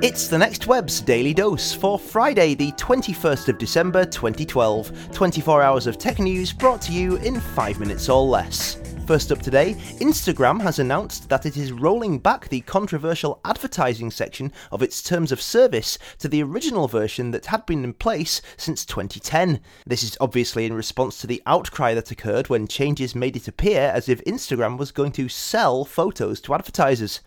It's the Next Web's Daily Dose for Friday, the 21st of December 2012. 24 hours of tech news brought to you in 5 minutes or less. First up today, Instagram has announced that it is rolling back the controversial advertising section of its terms of service to the original version that had been in place since 2010. This is obviously in response to the outcry that occurred when changes made it appear as if Instagram was going to sell photos to advertisers.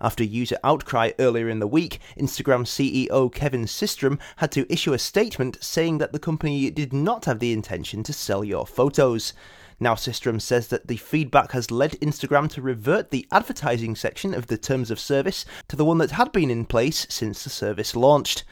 After user outcry earlier in the week, Instagram CEO Kevin Systrom had to issue a statement saying that the company did not have the intention to sell your photos. Now, Systrom says that the feedback has led Instagram to revert the advertising section of the terms of service to the one that had been in place since the service launched.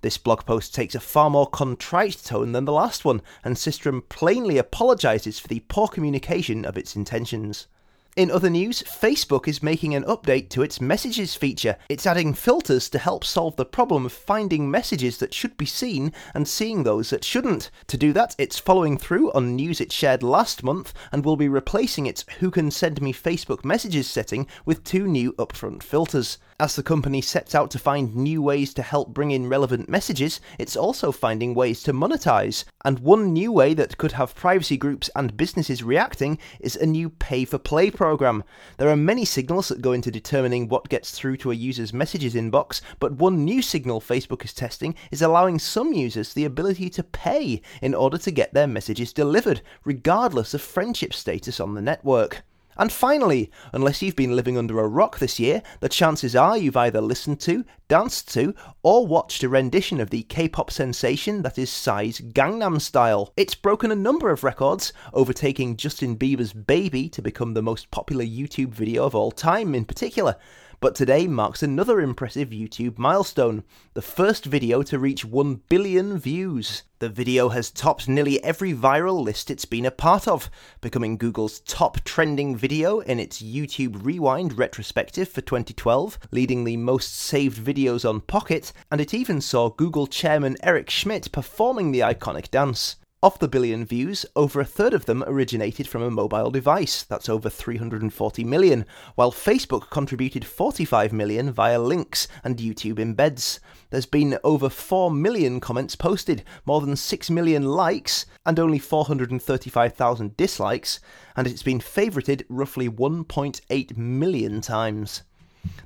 This blog post takes a far more contrite tone than the last one, and Systrom plainly apologises for the poor communication of its intentions. In other news, Facebook is making an update to its messages feature. It's adding filters to help solve the problem of finding messages that should be seen and seeing those that shouldn't. To do that, it's following through on news it shared last month and will be replacing its Who Can Send Me Facebook Messages setting with two new upfront filters. As the company sets out to find new ways to help bring in relevant messages, it's also finding ways to monetize. And one new way that could have privacy groups and businesses reacting is a new pay for play program. There are many signals that go into determining what gets through to a user's messages inbox, but one new signal Facebook is testing is allowing some users the ability to pay in order to get their messages delivered, regardless of friendship status on the network. And finally, unless you've been living under a rock this year, the chances are you've either listened to, danced to, or watched a rendition of the K pop sensation that is Psy's Gangnam Style. It's broken a number of records, overtaking Justin Bieber's Baby to become the most popular YouTube video of all time in particular. But today marks another impressive YouTube milestone the first video to reach 1 billion views. The video has topped nearly every viral list it's been a part of, becoming Google's top trending video in its YouTube Rewind retrospective for 2012, leading the most saved videos on Pocket, and it even saw Google chairman Eric Schmidt performing the iconic dance. Of the billion views, over a third of them originated from a mobile device, that's over 340 million, while Facebook contributed 45 million via links and YouTube embeds. There's been over 4 million comments posted, more than 6 million likes, and only 435,000 dislikes, and it's been favourited roughly 1.8 million times.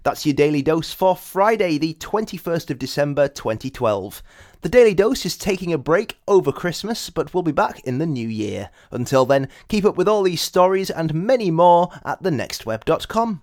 That's your daily dose for Friday, the 21st of December 2012. The Daily Dose is taking a break over Christmas, but we'll be back in the new year. Until then, keep up with all these stories and many more at thenextweb.com.